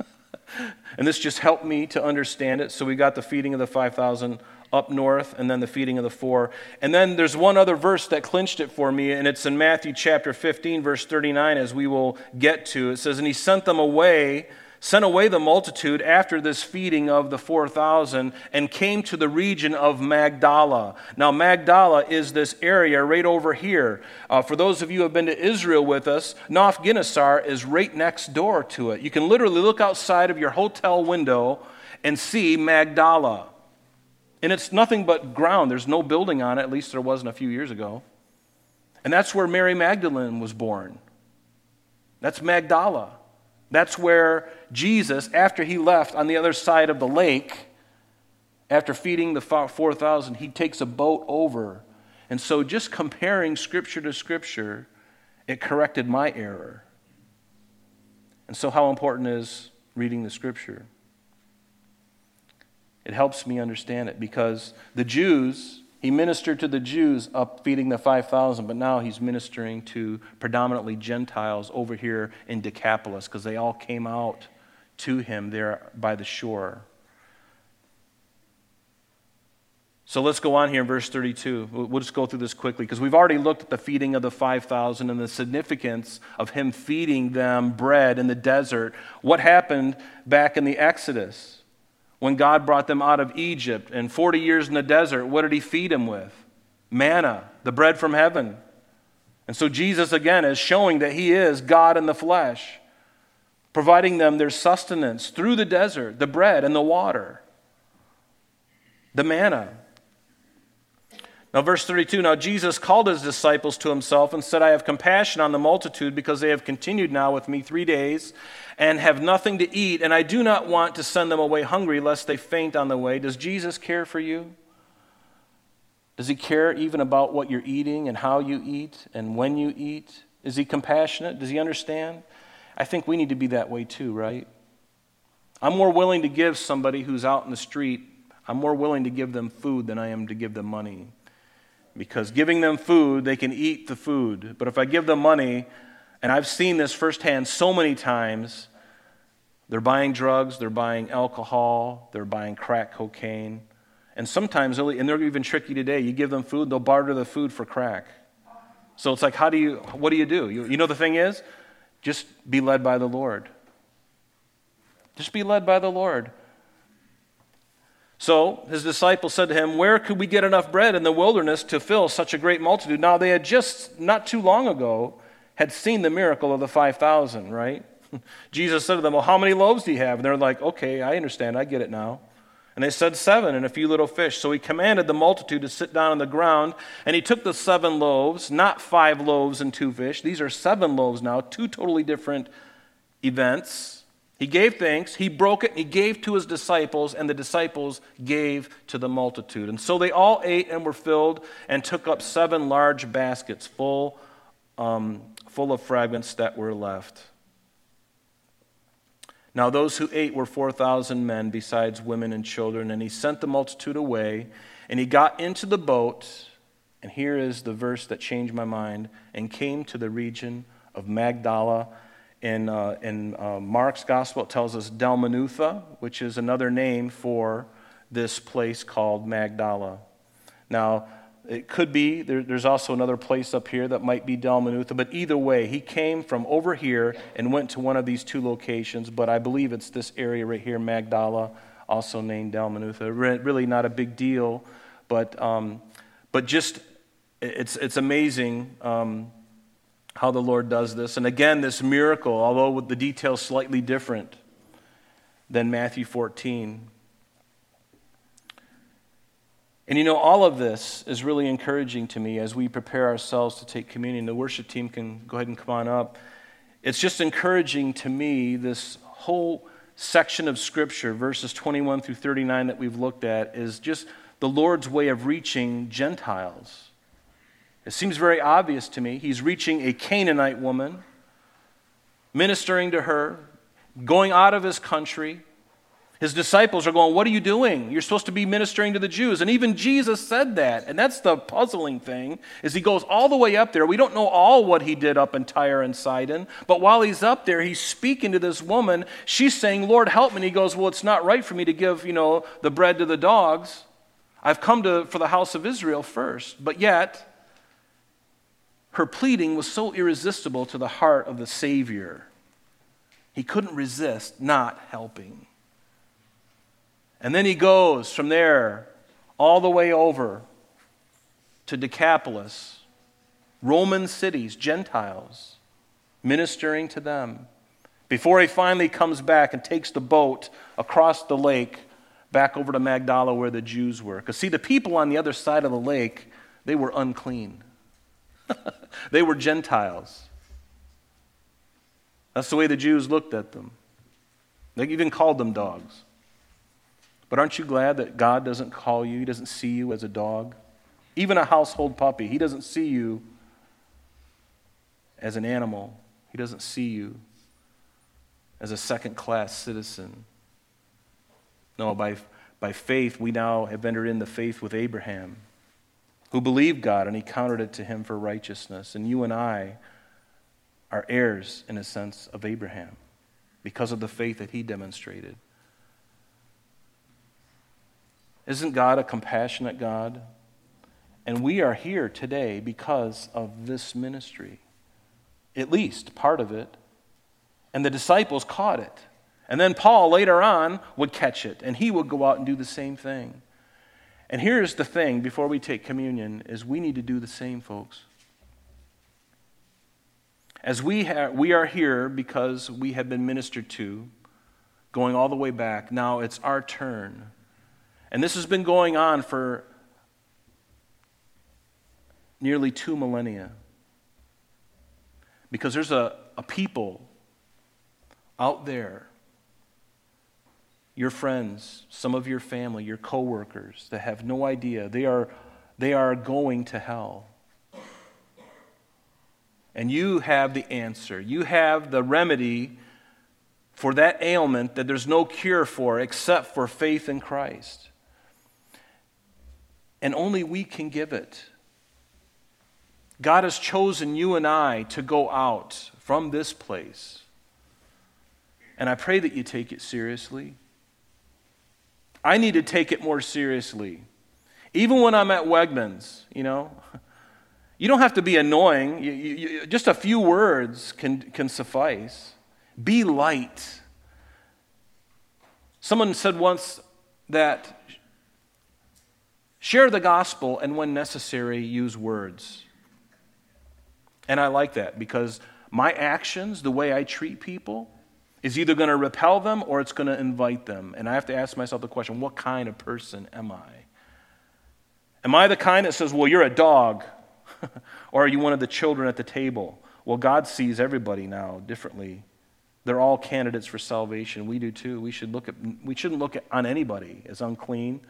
and this just helped me to understand it. So we got the feeding of the 5,000 up north, and then the feeding of the four. And then there's one other verse that clinched it for me, and it's in Matthew chapter 15, verse 39, as we will get to. It says, And he sent them away sent away the multitude after this feeding of the 4,000 and came to the region of Magdala. Now, Magdala is this area right over here. Uh, for those of you who have been to Israel with us, Naf is right next door to it. You can literally look outside of your hotel window and see Magdala. And it's nothing but ground. There's no building on it, at least there wasn't a few years ago. And that's where Mary Magdalene was born. That's Magdala. That's where Jesus, after he left on the other side of the lake, after feeding the 4,000, he takes a boat over. And so, just comparing scripture to scripture, it corrected my error. And so, how important is reading the scripture? It helps me understand it because the Jews, he ministered to the Jews up feeding the 5,000, but now he's ministering to predominantly Gentiles over here in Decapolis because they all came out to him there by the shore. So let's go on here in verse 32. We'll just go through this quickly because we've already looked at the feeding of the 5,000 and the significance of him feeding them bread in the desert. What happened back in the Exodus? When God brought them out of Egypt and 40 years in the desert, what did he feed them with? Manna, the bread from heaven. And so Jesus, again, is showing that he is God in the flesh, providing them their sustenance through the desert, the bread and the water, the manna. Now, verse 32 Now Jesus called his disciples to himself and said, I have compassion on the multitude because they have continued now with me three days and have nothing to eat, and I do not want to send them away hungry lest they faint on the way. Does Jesus care for you? Does he care even about what you're eating and how you eat and when you eat? Is he compassionate? Does he understand? I think we need to be that way too, right? I'm more willing to give somebody who's out in the street, I'm more willing to give them food than I am to give them money. Because giving them food, they can eat the food. But if I give them money, and I've seen this firsthand so many times. They're buying drugs, they're buying alcohol, they're buying crack cocaine. And sometimes, and they're even tricky today, you give them food, they'll barter the food for crack. So it's like, how do you, what do you do? You, you know, the thing is, just be led by the Lord. Just be led by the Lord. So his disciples said to him, Where could we get enough bread in the wilderness to fill such a great multitude? Now, they had just, not too long ago, had seen the miracle of the 5,000, right? Jesus said to them, Well, how many loaves do you have? And they're like, Okay, I understand. I get it now. And they said, Seven and a few little fish. So he commanded the multitude to sit down on the ground. And he took the seven loaves, not five loaves and two fish. These are seven loaves now, two totally different events. He gave thanks, he broke it, and he gave to his disciples, and the disciples gave to the multitude. And so they all ate and were filled and took up seven large baskets full um, full of fragments that were left. Now, those who ate were 4,000 men, besides women and children, and he sent the multitude away, and he got into the boat, and here is the verse that changed my mind, and came to the region of Magdala. In, uh, in uh, Mark's gospel, it tells us Dalmanutha, which is another name for this place called Magdala. Now, it could be, there, there's also another place up here that might be Dalmanutha, but either way, he came from over here and went to one of these two locations, but I believe it's this area right here, Magdala, also named Dalmanutha. Really not a big deal, but, um, but just, it's, it's amazing um, how the Lord does this. And again, this miracle, although with the details slightly different than Matthew 14, and you know, all of this is really encouraging to me as we prepare ourselves to take communion. The worship team can go ahead and come on up. It's just encouraging to me, this whole section of Scripture, verses 21 through 39 that we've looked at, is just the Lord's way of reaching Gentiles. It seems very obvious to me. He's reaching a Canaanite woman, ministering to her, going out of his country, His disciples are going, What are you doing? You're supposed to be ministering to the Jews. And even Jesus said that. And that's the puzzling thing, is he goes all the way up there. We don't know all what he did up in Tyre and Sidon, but while he's up there, he's speaking to this woman. She's saying, Lord, help me. And he goes, Well, it's not right for me to give, you know, the bread to the dogs. I've come to, for the house of Israel first. But yet, her pleading was so irresistible to the heart of the Savior. He couldn't resist not helping. And then he goes from there all the way over to Decapolis, Roman cities, Gentiles, ministering to them, before he finally comes back and takes the boat across the lake back over to Magdala where the Jews were. Because, see, the people on the other side of the lake, they were unclean, they were Gentiles. That's the way the Jews looked at them. They even called them dogs. But aren't you glad that God doesn't call you, He doesn't see you as a dog? Even a household puppy, He doesn't see you as an animal, He doesn't see you as a second class citizen. No, by, by faith, we now have entered in the faith with Abraham, who believed God and he counted it to him for righteousness. And you and I are heirs, in a sense, of Abraham because of the faith that he demonstrated. Isn't God a compassionate God? And we are here today because of this ministry, at least part of it. And the disciples caught it. And then Paul later on would catch it, and he would go out and do the same thing. And here's the thing before we take communion is we need to do the same, folks. As we, ha- we are here because we have been ministered to, going all the way back, now it's our turn and this has been going on for nearly two millennia. Because there's a, a people out there, your friends, some of your family, your coworkers, that have no idea. They are, they are going to hell. And you have the answer. You have the remedy for that ailment that there's no cure for except for faith in Christ and only we can give it. God has chosen you and I to go out from this place. And I pray that you take it seriously. I need to take it more seriously. Even when I'm at Wegmans, you know, you don't have to be annoying. You, you, you, just a few words can, can suffice. Be light. Someone said once that Share the gospel, and when necessary, use words. And I like that because my actions, the way I treat people, is either going to repel them or it's going to invite them. And I have to ask myself the question what kind of person am I? Am I the kind that says, well, you're a dog? or are you one of the children at the table? Well, God sees everybody now differently. They're all candidates for salvation. We do too. We, should look at, we shouldn't look at, on anybody as unclean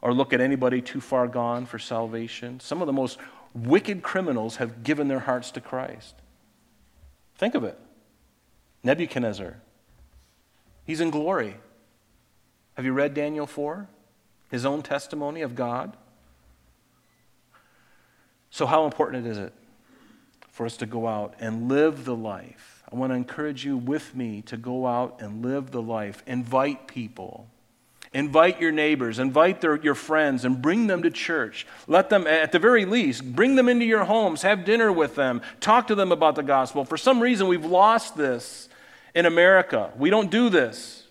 or look at anybody too far gone for salvation. Some of the most wicked criminals have given their hearts to Christ. Think of it Nebuchadnezzar, he's in glory. Have you read Daniel 4? His own testimony of God? So, how important is it for us to go out and live the life? I want to encourage you with me to go out and live the life. Invite people. Invite your neighbors, invite their, your friends, and bring them to church. Let them, at the very least, bring them into your homes, have dinner with them, talk to them about the gospel. For some reason, we've lost this in America. We don't do this.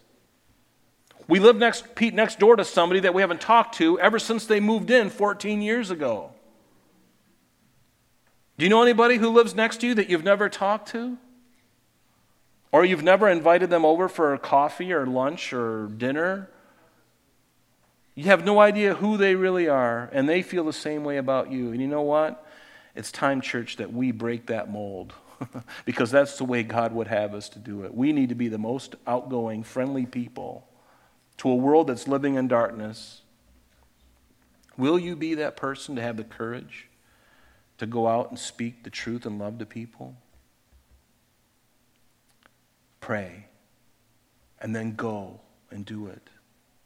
We live next, Pete, next door to somebody that we haven't talked to ever since they moved in 14 years ago. Do you know anybody who lives next to you that you've never talked to? Or you've never invited them over for coffee or lunch or dinner? You have no idea who they really are, and they feel the same way about you. And you know what? It's time, church, that we break that mold because that's the way God would have us to do it. We need to be the most outgoing, friendly people to a world that's living in darkness. Will you be that person to have the courage to go out and speak the truth and love to people? Pray and then go and do it.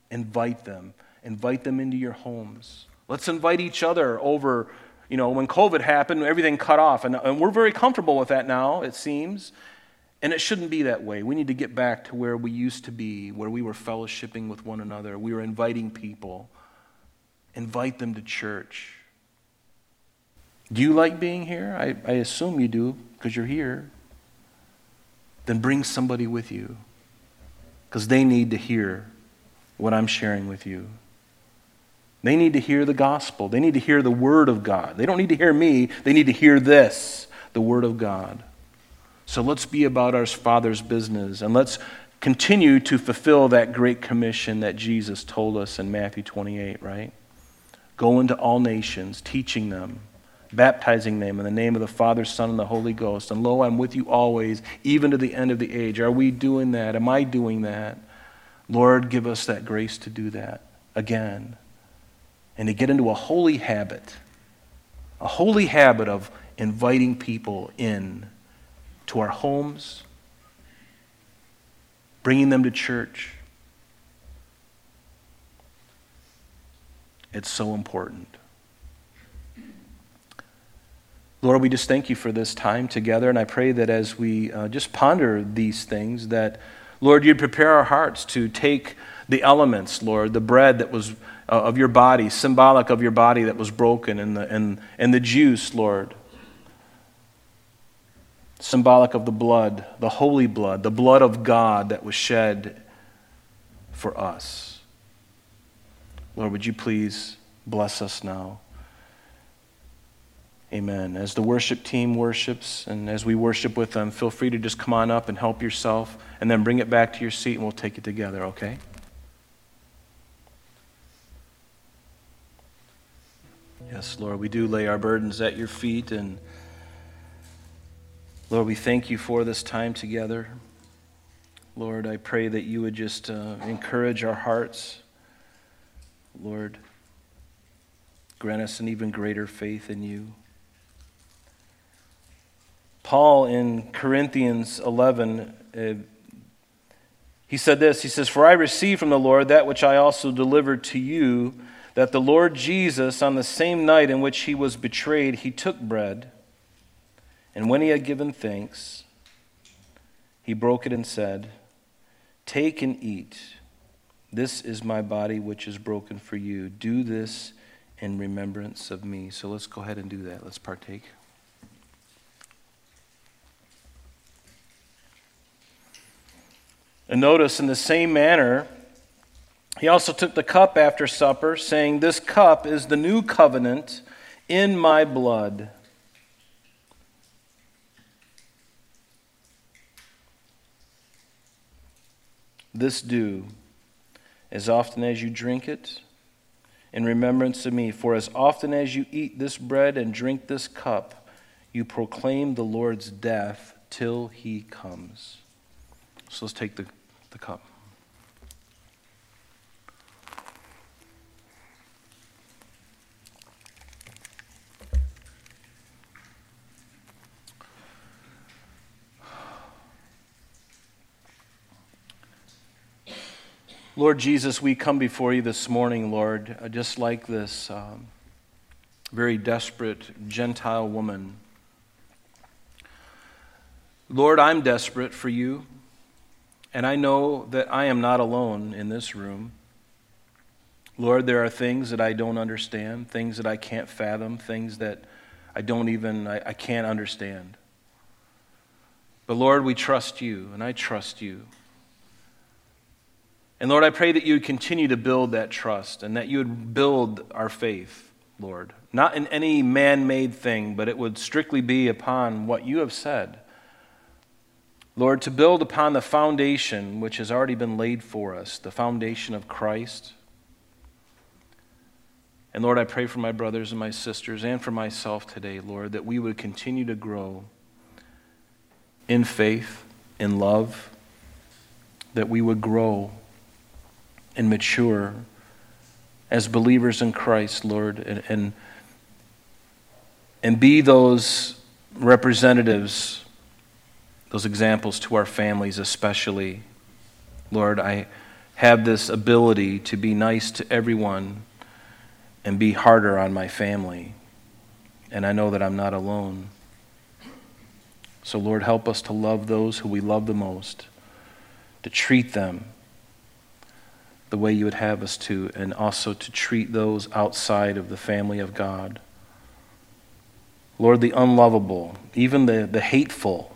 invite them. Invite them into your homes. Let's invite each other over. You know, when COVID happened, everything cut off. And, and we're very comfortable with that now, it seems. And it shouldn't be that way. We need to get back to where we used to be, where we were fellowshipping with one another. We were inviting people. Invite them to church. Do you like being here? I, I assume you do because you're here. Then bring somebody with you because they need to hear what I'm sharing with you. They need to hear the gospel. They need to hear the word of God. They don't need to hear me, they need to hear this, the word of God. So let's be about our Father's business and let's continue to fulfill that great commission that Jesus told us in Matthew 28, right? Go into all nations, teaching them, baptizing them in the name of the Father, Son, and the Holy Ghost. And lo, I'm with you always, even to the end of the age. Are we doing that? Am I doing that? Lord, give us that grace to do that again and to get into a holy habit, a holy habit of inviting people in to our homes, bringing them to church. It's so important. Lord, we just thank you for this time together, and I pray that as we uh, just ponder these things, that, Lord, you'd prepare our hearts to take the elements, Lord, the bread that was uh, of your body, symbolic of your body that was broken, and the, and, and the juice, Lord, symbolic of the blood, the holy blood, the blood of God that was shed for us. Lord, would you please bless us now? Amen. As the worship team worships and as we worship with them, feel free to just come on up and help yourself and then bring it back to your seat and we'll take it together, okay? Yes, Lord, we do lay our burdens at your feet and Lord, we thank you for this time together. Lord, I pray that you would just uh, encourage our hearts. Lord, grant us an even greater faith in you. Paul in Corinthians 11, uh, he said this He says, For I received from the Lord that which I also delivered to you, that the Lord Jesus, on the same night in which he was betrayed, he took bread. And when he had given thanks, he broke it and said, Take and eat. This is my body, which is broken for you. Do this in remembrance of me. So let's go ahead and do that. Let's partake. And notice, in the same manner, he also took the cup after supper, saying, This cup is the new covenant in my blood. This do as often as you drink it in remembrance of me. For as often as you eat this bread and drink this cup, you proclaim the Lord's death till he comes. So let's take the, the cup. Lord Jesus, we come before you this morning, Lord, uh, just like this um, very desperate Gentile woman. Lord, I'm desperate for you, and I know that I am not alone in this room. Lord, there are things that I don't understand, things that I can't fathom, things that I don't even, I, I can't understand. But Lord, we trust you, and I trust you. And Lord, I pray that you would continue to build that trust and that you would build our faith, Lord. Not in any man made thing, but it would strictly be upon what you have said. Lord, to build upon the foundation which has already been laid for us, the foundation of Christ. And Lord, I pray for my brothers and my sisters and for myself today, Lord, that we would continue to grow in faith, in love, that we would grow and mature as believers in Christ, Lord, and, and, and be those representatives, those examples to our families, especially. Lord, I have this ability to be nice to everyone and be harder on my family. And I know that I'm not alone. So, Lord, help us to love those who we love the most, to treat them the way you would have us to, and also to treat those outside of the family of God. Lord, the unlovable, even the, the hateful,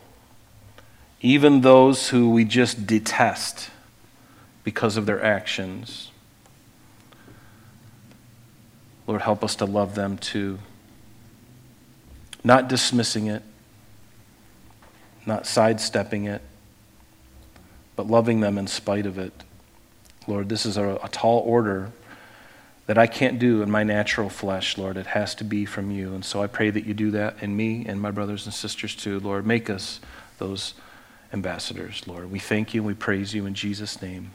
even those who we just detest because of their actions. Lord, help us to love them too. Not dismissing it, not sidestepping it, but loving them in spite of it. Lord, this is a, a tall order that I can't do in my natural flesh, Lord. It has to be from you. And so I pray that you do that in me and my brothers and sisters too. Lord, make us those ambassadors, Lord. We thank you and we praise you in Jesus' name.